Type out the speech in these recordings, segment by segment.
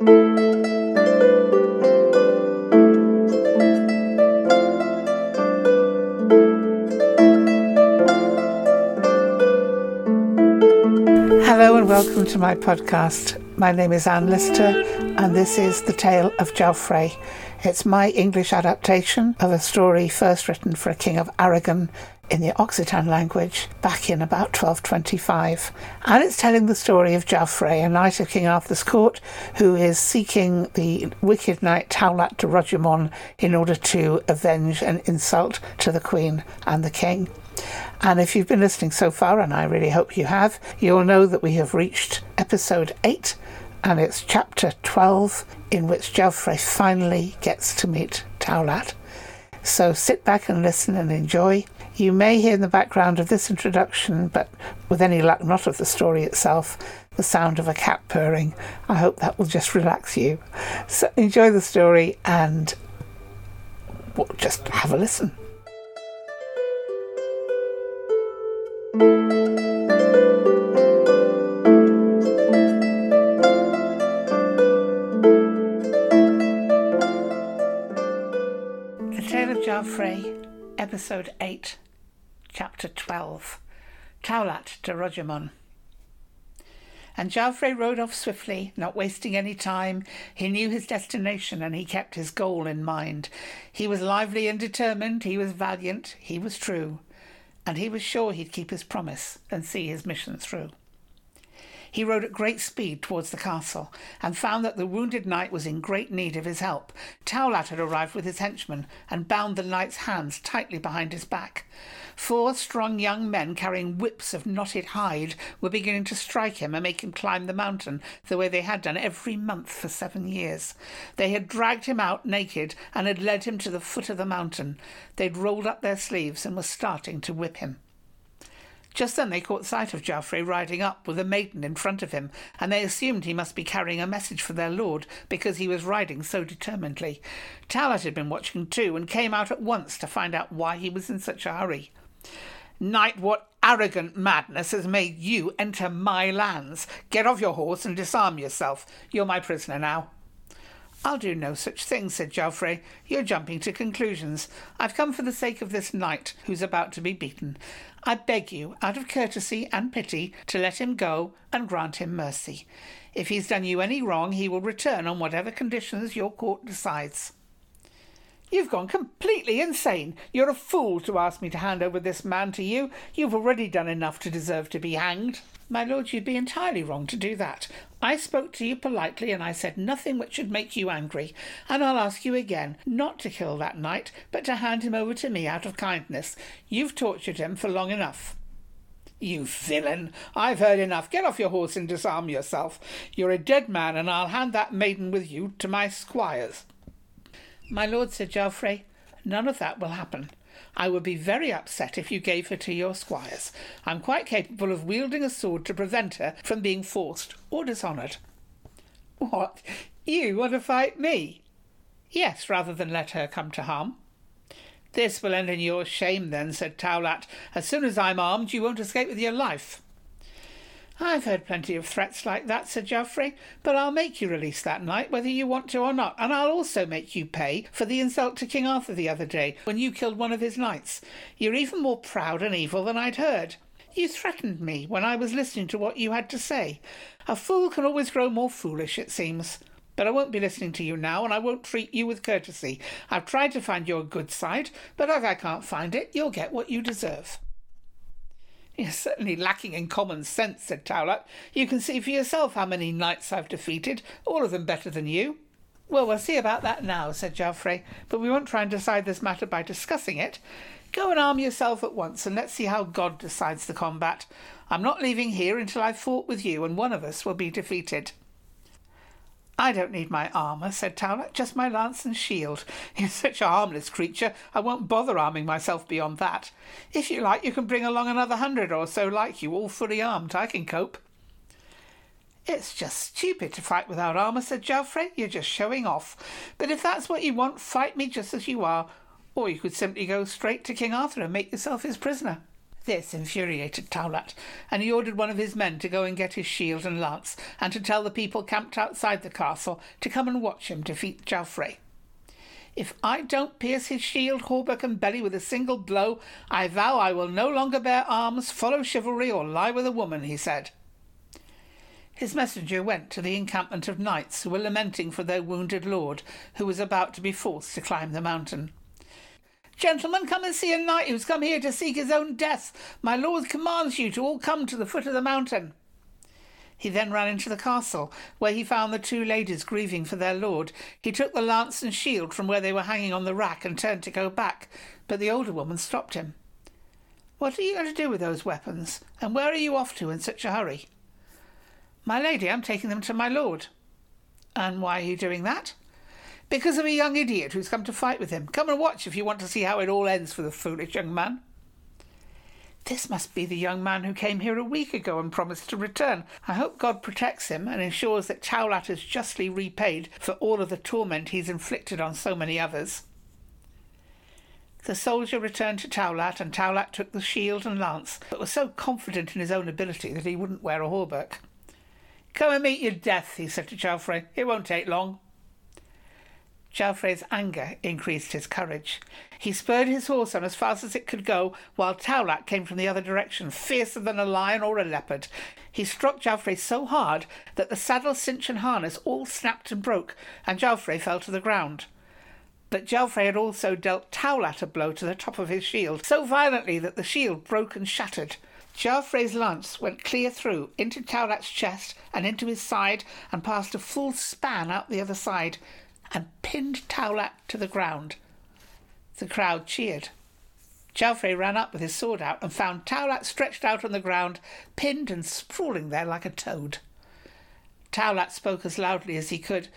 Hello and welcome to my podcast. My name is Anne Lister and this is The Tale of Joffrey. It's my English adaptation of a story first written for a king of Aragon in the Occitan language back in about 1225. And it's telling the story of Joffrey, a knight of King Arthur's court, who is seeking the wicked knight Taulat de Rhodomon in order to avenge an insult to the Queen and the King. And if you've been listening so far, and I really hope you have, you'll know that we have reached episode 8, and it's chapter 12, in which Joffrey finally gets to meet Taulat. So sit back and listen and enjoy. You may hear in the background of this introduction, but with any luck, not of the story itself, the sound of a cat purring. I hope that will just relax you. So enjoy the story and just have a listen. The Tale of Joffrey, Episode 8, Chapter 12 Taulat de Rhodomon. And Joffrey rode off swiftly, not wasting any time. He knew his destination and he kept his goal in mind. He was lively and determined, he was valiant, he was true and he was sure he'd keep his promise and see his mission through. He rode at great speed towards the castle, and found that the wounded knight was in great need of his help. Taulat had arrived with his henchmen, and bound the knight's hands tightly behind his back. Four strong young men carrying whips of knotted hide were beginning to strike him and make him climb the mountain the way they had done every month for seven years. They had dragged him out naked and had led him to the foot of the mountain. They'd rolled up their sleeves and were starting to whip him. Just then they caught sight of Joffrey riding up with a maiden in front of him, and they assumed he must be carrying a message for their lord because he was riding so determinedly. Taulat had been watching too, and came out at once to find out why he was in such a hurry. Knight, what arrogant madness has made you enter my lands? Get off your horse and disarm yourself. You're my prisoner now. I'll do no such thing, said Joffrey. You're jumping to conclusions. I've come for the sake of this knight who's about to be beaten. I beg you, out of courtesy and pity, to let him go and grant him mercy. If he's done you any wrong, he will return on whatever conditions your court decides. You've gone completely insane. You're a fool to ask me to hand over this man to you. You've already done enough to deserve to be hanged. My lord, you'd be entirely wrong to do that. I spoke to you politely, and I said nothing which should make you angry. And I'll ask you again not to kill that knight, but to hand him over to me out of kindness. You've tortured him for long enough. You villain! I've heard enough. Get off your horse and disarm yourself. You're a dead man, and I'll hand that maiden with you to my squires. My lord, said Joffrey, none of that will happen. I would be very upset if you gave her to your squires. I'm quite capable of wielding a sword to prevent her from being forced or dishonoured. What? You want to fight me? Yes, rather than let her come to harm. This will end in your shame, then, said Taulat. As soon as I'm armed, you won't escape with your life. I've heard plenty of threats like that, said Geoffrey, but I'll make you release that knight, whether you want to or not, and I'll also make you pay for the insult to King Arthur the other day, when you killed one of his knights. You're even more proud and evil than I'd heard. You threatened me when I was listening to what you had to say. A fool can always grow more foolish, it seems. But I won't be listening to you now, and I won't treat you with courtesy. I've tried to find your good side, but as I can't find it, you'll get what you deserve. You're certainly lacking in common sense, said Taulat. You can see for yourself how many knights I've defeated, all of them better than you. Well, we'll see about that now, said Joffrey, but we won't try and decide this matter by discussing it. Go and arm yourself at once, and let's see how God decides the combat. I'm not leaving here until I've fought with you, and one of us will be defeated. I don't need my armour, said Taulat, just my lance and shield. You're such a harmless creature, I won't bother arming myself beyond that. If you like, you can bring along another hundred or so like you, all fully armed. I can cope. It's just stupid to fight without armour, said Joffrey. You're just showing off. But if that's what you want, fight me just as you are. Or you could simply go straight to King Arthur and make yourself his prisoner. This infuriated Taulat, and he ordered one of his men to go and get his shield and lance, and to tell the people camped outside the castle to come and watch him defeat Jaufre. If I don't pierce his shield, hauberk, and belly with a single blow, I vow I will no longer bear arms, follow chivalry, or lie with a woman, he said. His messenger went to the encampment of knights who were lamenting for their wounded lord, who was about to be forced to climb the mountain. Gentlemen, come and see a knight who's come here to seek his own death. My lord commands you to all come to the foot of the mountain. He then ran into the castle, where he found the two ladies grieving for their lord. He took the lance and shield from where they were hanging on the rack and turned to go back, but the older woman stopped him. What are you going to do with those weapons, and where are you off to in such a hurry? My lady, I'm taking them to my lord. And why are you doing that? Because of a young idiot who's come to fight with him. Come and watch if you want to see how it all ends for the foolish young man. This must be the young man who came here a week ago and promised to return. I hope God protects him and ensures that Taulat is justly repaid for all of the torment he's inflicted on so many others. The soldier returned to Taulat, and Taulat took the shield and lance, but was so confident in his own ability that he wouldn't wear a hauberk. Come and meet your death, he said to Jaufre. It won't take long. Jaufre's anger increased his courage. He spurred his horse on as fast as it could go, while Taulat came from the other direction, fiercer than a lion or a leopard. He struck Jaufre so hard that the saddle, cinch, and harness all snapped and broke, and Jaufre fell to the ground. But Jaufre had also dealt Taulat a blow to the top of his shield, so violently that the shield broke and shattered. Jaufre's lance went clear through, into Taulat's chest and into his side, and passed a full span out the other side, and pinned Taulat to the ground. The crowd cheered. Jaufre ran up with his sword out and found Taulat stretched out on the ground, pinned and sprawling there like a toad. Taulat spoke as loudly as he could.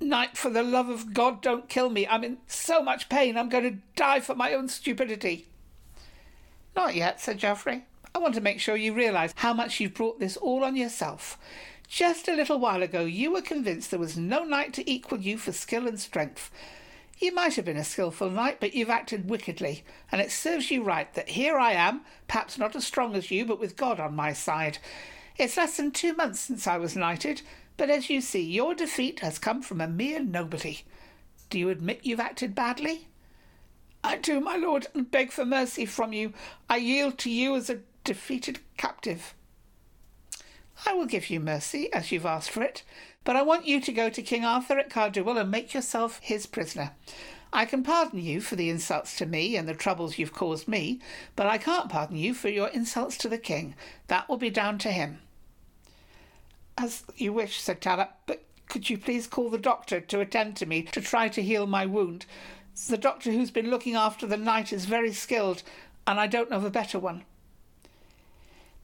Knight, for the love of God, don't kill me. I'm in so much pain. I'm going to die for my own stupidity. Not yet, said Jaufre. I want to make sure you realize how much you've brought this all on yourself. Just a little while ago, you were convinced there was no knight to equal you for skill and strength. You might have been a skilful knight, but you've acted wickedly, and it serves you right that here I am, perhaps not as strong as you, but with God on my side. It's less than two months since I was knighted, but as you see, your defeat has come from a mere nobody. Do you admit you've acted badly? I do, my lord, and beg for mercy from you. I yield to you as a defeated captive. I will give you mercy, as you've asked for it, but I want you to go to King Arthur at Carduel and make yourself his prisoner. I can pardon you for the insults to me and the troubles you've caused me, but I can't pardon you for your insults to the king. That will be down to him. As you wish, said Taulat, but could you please call the doctor to attend to me to try to heal my wound? The doctor who's been looking after the knight is very skilled, and I don't know of a better one.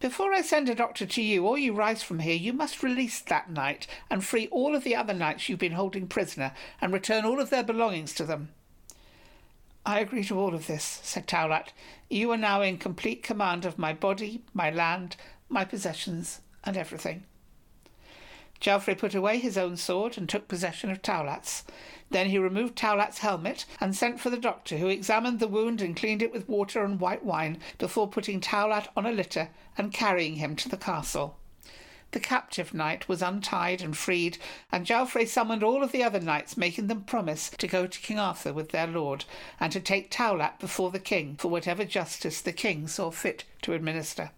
Before I send a doctor to you or you rise from here, you must release that knight and free all of the other knights you've been holding prisoner and return all of their belongings to them. I agree to all of this, said Taulat. You are now in complete command of my body, my land, my possessions, and everything. Jaufre put away his own sword and took possession of Taulat's. Then he removed Taulat's helmet and sent for the doctor, who examined the wound and cleaned it with water and white wine before putting Taulat on a litter and carrying him to the castle. The captive knight was untied and freed, and Jaufre summoned all of the other knights, making them promise to go to King Arthur with their lord, and to take Taulat before the king for whatever justice the king saw fit to administer.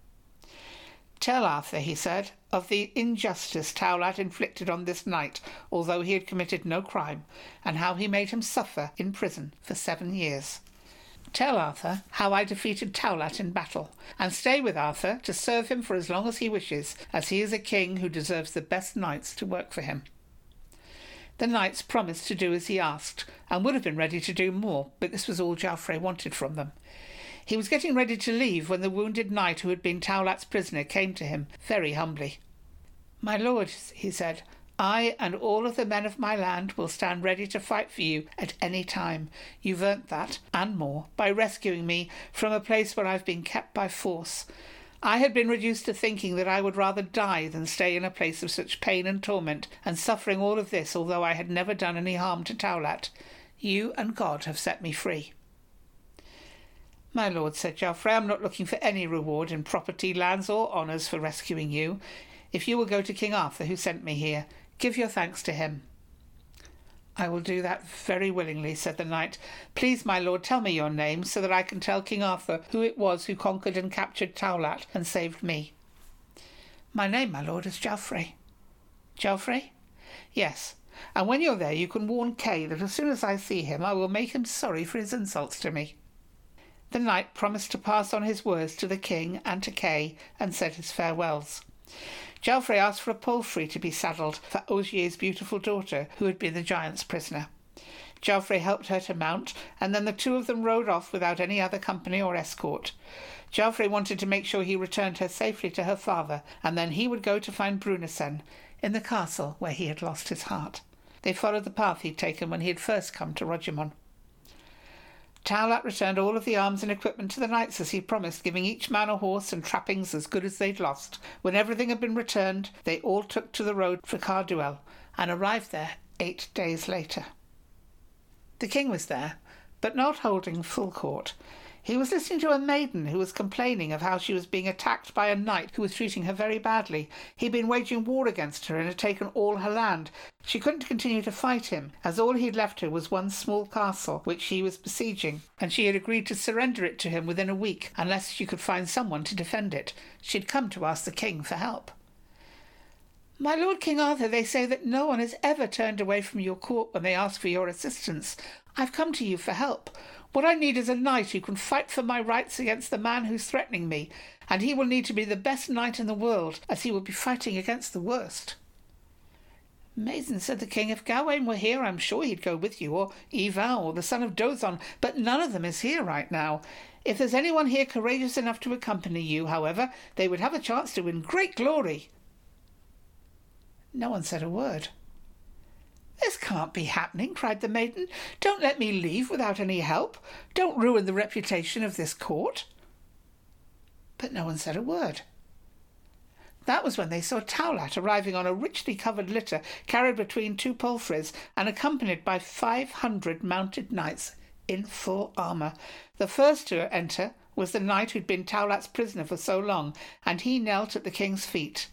Tell Arthur, he said, of the injustice Taulat inflicted on this knight, although he had committed no crime, and how he made him suffer in prison for seven years. Tell Arthur how I defeated Taulat in battle, and stay with Arthur to serve him for as long as he wishes, as he is a king who deserves the best knights to work for him. The knights promised to do as he asked, and would have been ready to do more, but this was all Jaufre wanted from them. He was getting ready to leave when the wounded knight who had been Taulat's prisoner came to him very humbly. My lord, he said, I and all of the men of my land will stand ready to fight for you at any time. You've earned that, and more, by rescuing me from a place where I've been kept by force. I had been reduced to thinking that I would rather die than stay in a place of such pain and torment, and suffering all of this, although I had never done any harm to Taulat. You and God have set me free. My lord, said Geoffrey, I am not looking for any reward in property, lands, or honours for rescuing you. If you will go to King Arthur, who sent me here, give your thanks to him. I will do that very willingly, said the knight. Please, my lord, tell me your name, so that I can tell King Arthur who it was who conquered and captured Taulat and saved me. My name, my lord, is Geoffrey. Geoffrey? Yes, and when you're there you can warn Kay that as soon as I see him I will make him sorry for his insults to me. The knight promised to pass on his words to the king and to Kay, and said his farewells. Geoffrey asked for a palfrey to be saddled for Ogier's beautiful daughter, who had been the giant's prisoner. Geoffrey helped her to mount, and then the two of them rode off without any other company or escort. Geoffrey wanted to make sure he returned her safely to her father, and then he would go to find Brunesen in the castle where he had lost his heart. They followed the path he'd taken when he had first come to Rogermon. Taulat returned all of the arms and equipment to the knights as he promised, giving each man a horse and trappings as good as they'd lost. When everything had been returned, they all took to the road for Carduel and arrived there eight days later. The king was there, but not holding full court. He was listening to a maiden who was complaining of how she was being attacked by a knight who was treating her very badly. He'd been waging war against her and had taken all her land. She couldn't continue to fight him, as all he'd left her was one small castle which he was besieging, and she had agreed to surrender it to him within a week unless she could find someone to defend it. She'd come to ask the king for help. My lord King Arthur, they say that no one has ever turned away from your court when they ask for your assistance. I've come to you for help. What I need is a knight who can fight for my rights against the man who's threatening me, and he will need to be the best knight in the world, as he will be fighting against the worst. Maiden, said the king, if Gawain were here, I'm sure he'd go with you, or Yvain, or the son of Dozon, but none of them is here right now. If there's anyone here courageous enough to accompany you, however, they would have a chance to win great glory. No one said a word. This can't be happening, cried the maiden. Don't let me leave without any help. Don't ruin the reputation of this court. But no one said a word. That was when they saw Taulat arriving on a richly covered litter carried between two palfreys and accompanied by five hundred mounted knights in full armour. The first to enter was the knight who'd been Taulat's prisoner for so long, and he knelt at the king's feet.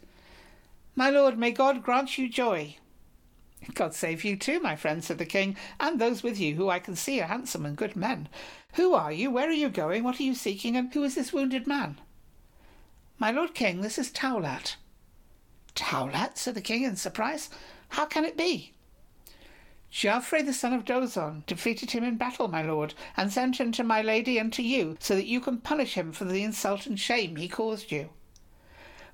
My lord, may God grant you joy, God save you too, my friend, said the king, and those with you, who I can see are handsome and good men. Who are you? Where are you going? What are you seeking? And who is this wounded man? My lord king, this is Taulat. Taulat, said the king in surprise. How can it be? Geoffrey the son of Dozon defeated him in battle, my lord, and sent him to my lady and to you, so that you can punish him for the insult and shame he caused you.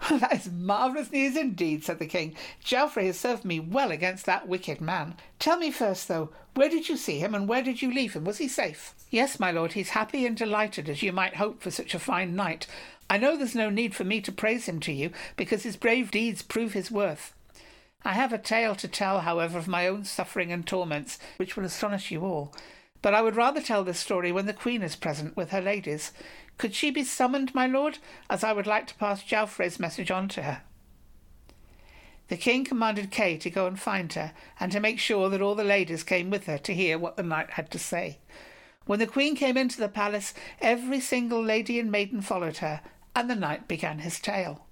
that is marvellous news indeed, said the king. Geoffrey has served me well against that wicked man. Tell me first, though, where did you see him and where did you leave him? Was he safe? Yes, my lord, he's happy and delighted, as you might hope for such a fine knight. I know there's no need for me to praise him to you, because his brave deeds prove his worth. I have a tale to tell, however, of my own suffering and torments, which will astonish you all. But I would rather tell this story when the Queen is present with her ladies. Could she be summoned, my lord, as I would like to pass Geoffrey's message on to her? The king commanded Kay to go and find her, and to make sure that all the ladies came with her to hear what the knight had to say. When the queen came into the palace, every single lady and maiden followed her, and the knight began his tale.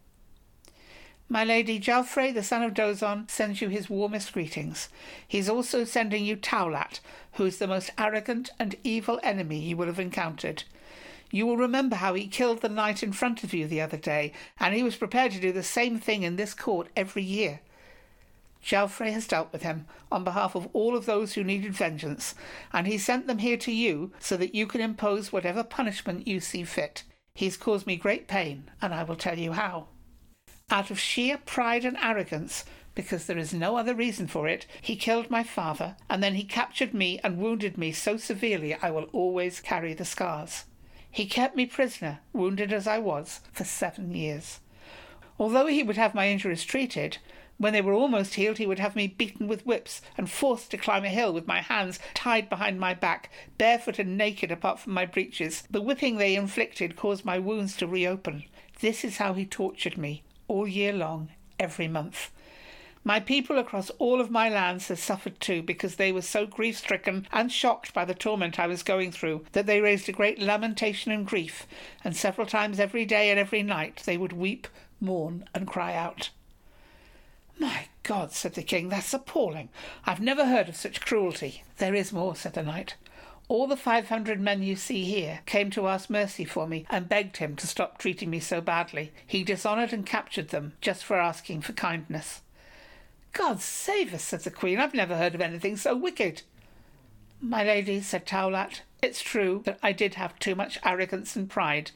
My lady Geoffrey, the son of Dozon, sends you his warmest greetings. He is also sending you Taulat, who is the most arrogant and evil enemy you will have encountered. You will remember how he killed the knight in front of you the other day, and he was prepared to do the same thing in this court every year. Geoffrey has dealt with him on behalf of all of those who needed vengeance, and he sent them here to you so that you can impose whatever punishment you see fit. He's caused me great pain, and I will tell you how. Out of sheer pride and arrogance, because there is no other reason for it, he killed my father, and then he captured me and wounded me so severely I will always carry the scars. He kept me prisoner, wounded as I was, for seven years. Although he would have my injuries treated, when they were almost healed, he would have me beaten with whips and forced to climb a hill with my hands tied behind my back, barefoot and naked apart from my breeches. The whipping they inflicted caused my wounds to reopen. This is how he tortured me, all year long, every month. My people across all of my lands have suffered too, because they were so grief stricken and shocked by the torment I was going through that they raised a great lamentation and grief, and several times every day and every night they would weep, mourn, and cry out. My God, said the king, that's appalling. I've never heard of such cruelty. There is more, said the knight. All the five hundred men you see here came to ask mercy for me and begged him to stop treating me so badly. He dishonoured and captured them just for asking for kindness. God save us, said the Queen. I've never heard of anything so wicked. My lady, said Taulat, it's true that I did have too much arrogance and pride,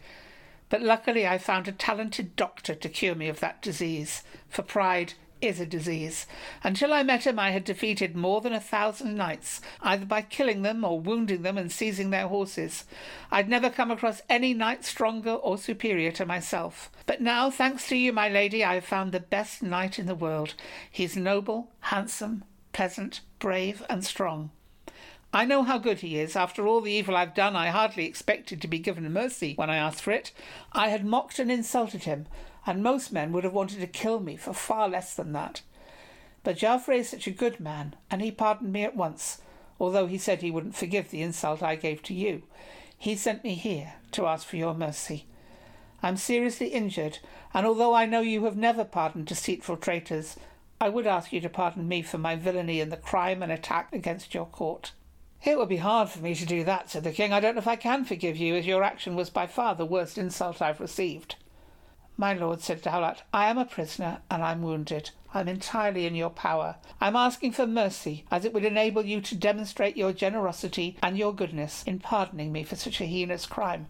but luckily I found a talented doctor to cure me of that disease, for pride is a disease. Until I met him, I had defeated more than a thousand knights, either by killing them or wounding them and seizing their horses. I'd never come across any knight stronger or superior to myself. But now, thanks to you, my lady, I have found the best knight in the world. He's noble, handsome, pleasant, brave, and strong. I know how good he is. After all the evil I've done, I hardly expected to be given mercy when I asked for it. I had mocked and insulted him, and most men would have wanted to kill me for far less than that. But Joffre is such a good man, and he pardoned me at once, although he said he wouldn't forgive the insult I gave to you. He sent me here to ask for your mercy. I'm seriously injured, and although I know you have never pardoned deceitful traitors, I would ask you to pardon me for my villainy in the crime and attack against your court. It would be hard for me to do that, said the king. I don't know if I can forgive you, as your action was by far the worst insult I've received. My lord, said Taulat, I am a prisoner and I'm wounded. I'm entirely in your power. I'm asking for mercy, as it would enable you to demonstrate your generosity and your goodness in pardoning me for such a heinous crime.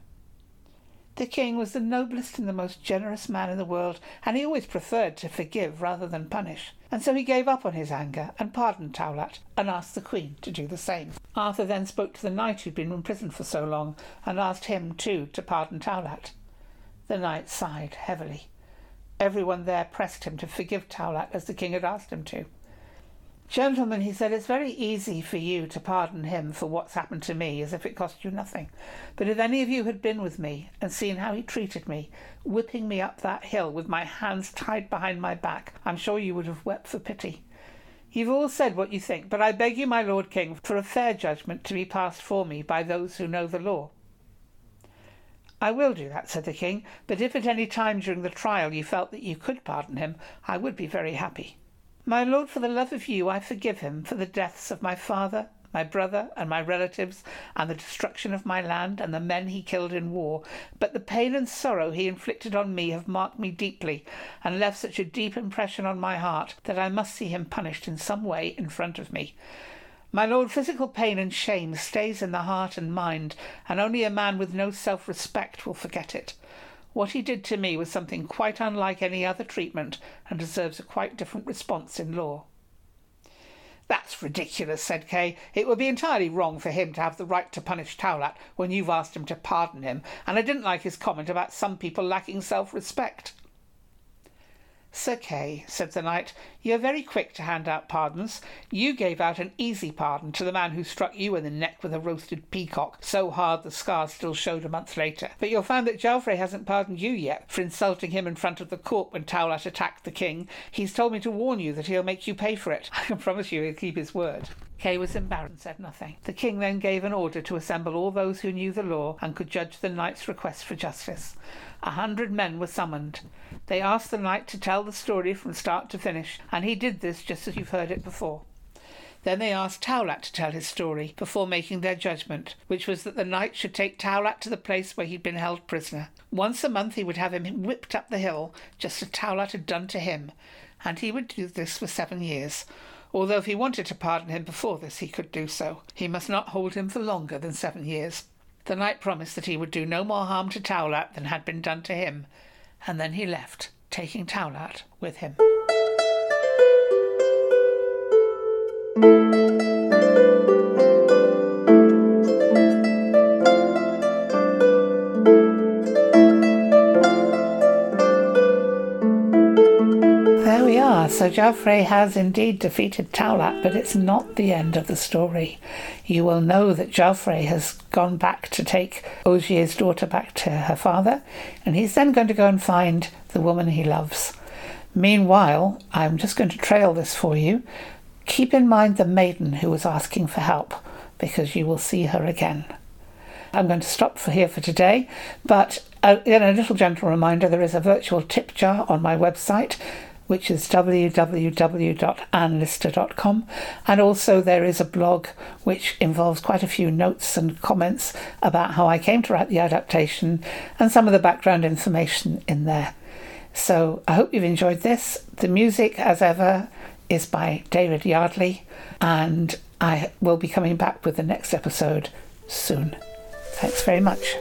The king was the noblest and the most generous man in the world, and he always preferred to forgive rather than punish. And so he gave up on his anger and pardoned Taulat, and asked the queen to do the same. Arthur then spoke to the knight who'd been imprisoned for so long, and asked him too to pardon Taulat. The knight sighed heavily. Everyone there pressed him to forgive Taulat as the king had asked him to. Gentlemen, he said, it's very easy for you to pardon him for what's happened to me as if it cost you nothing. But if any of you had been with me and seen how he treated me, whipping me up that hill with my hands tied behind my back, I'm sure you would have wept for pity. You've all said what you think, but I beg you, my Lord King, for a fair judgment to be passed for me by those who know the law. I will do that, said the king, but if at any time during the trial you felt that you could pardon him, I would be very happy. My lord, for the love of you, I forgive him for the deaths of my father, my brother, and my relatives, and the destruction of my land, and the men he killed in war. But the pain and sorrow he inflicted on me have marked me deeply, and left such a deep impression on my heart that I must see him punished in some way in front of me. My lord, physical pain and shame stays in the heart and mind, and only a man with no self respect will forget it. What he did to me was something quite unlike any other treatment, and deserves a quite different response in law. That's ridiculous, said Kay. It would be entirely wrong for him to have the right to punish Taulat when you've asked him to pardon him, and I didn't like his comment about some people lacking self respect. Sir Kay, said the knight, you are very quick to hand out pardons. You gave out an easy pardon to the man who struck you in the neck with a roasted peacock, so hard the scars still showed a month later. But you'll find that Joffre hasn't pardoned you yet for insulting him in front of the court when Taulat attacked the king. He's told me to warn you that he'll make you pay for it. I can promise you he'll keep his word. Kay was embarrassed and said nothing. The king then gave an order to assemble all those who knew the law and could judge the knight's request for justice. A hundred men were summoned. They asked the knight to tell the story from start to finish, and he did this just as you've heard it before. Then they asked Taulat to tell his story before making their judgment, which was that the knight should take Taulat to the place where he'd been held prisoner. Once a month he would have him whipped up the hill, just as Taulat had done to him, and he would do this for seven years. Although if he wanted to pardon him before this, he could do so. He must not hold him for longer than seven years. The knight promised that he would do no more harm to Taulat than had been done to him, and then he left, taking Taulat with him. So Joffrey has indeed defeated Taulat, but it's not the end of the story. You will know that Joffrey has gone back to take Ogier's daughter back to her father, and he's then going to go and find the woman he loves. Meanwhile, I'm just going to trail this for you. Keep in mind the maiden who was asking for help, because you will see her again. I'm going to stop for here for today, but uh, in a little gentle reminder, there is a virtual tip jar on my website, which is www.annelister.com, and also there is a blog which involves quite a few notes and comments about how I came to write the adaptation and some of the background information in there. So I hope you've enjoyed this. The music, as ever, is by David Yardley, and I will be coming back with the next episode soon. Thanks very much.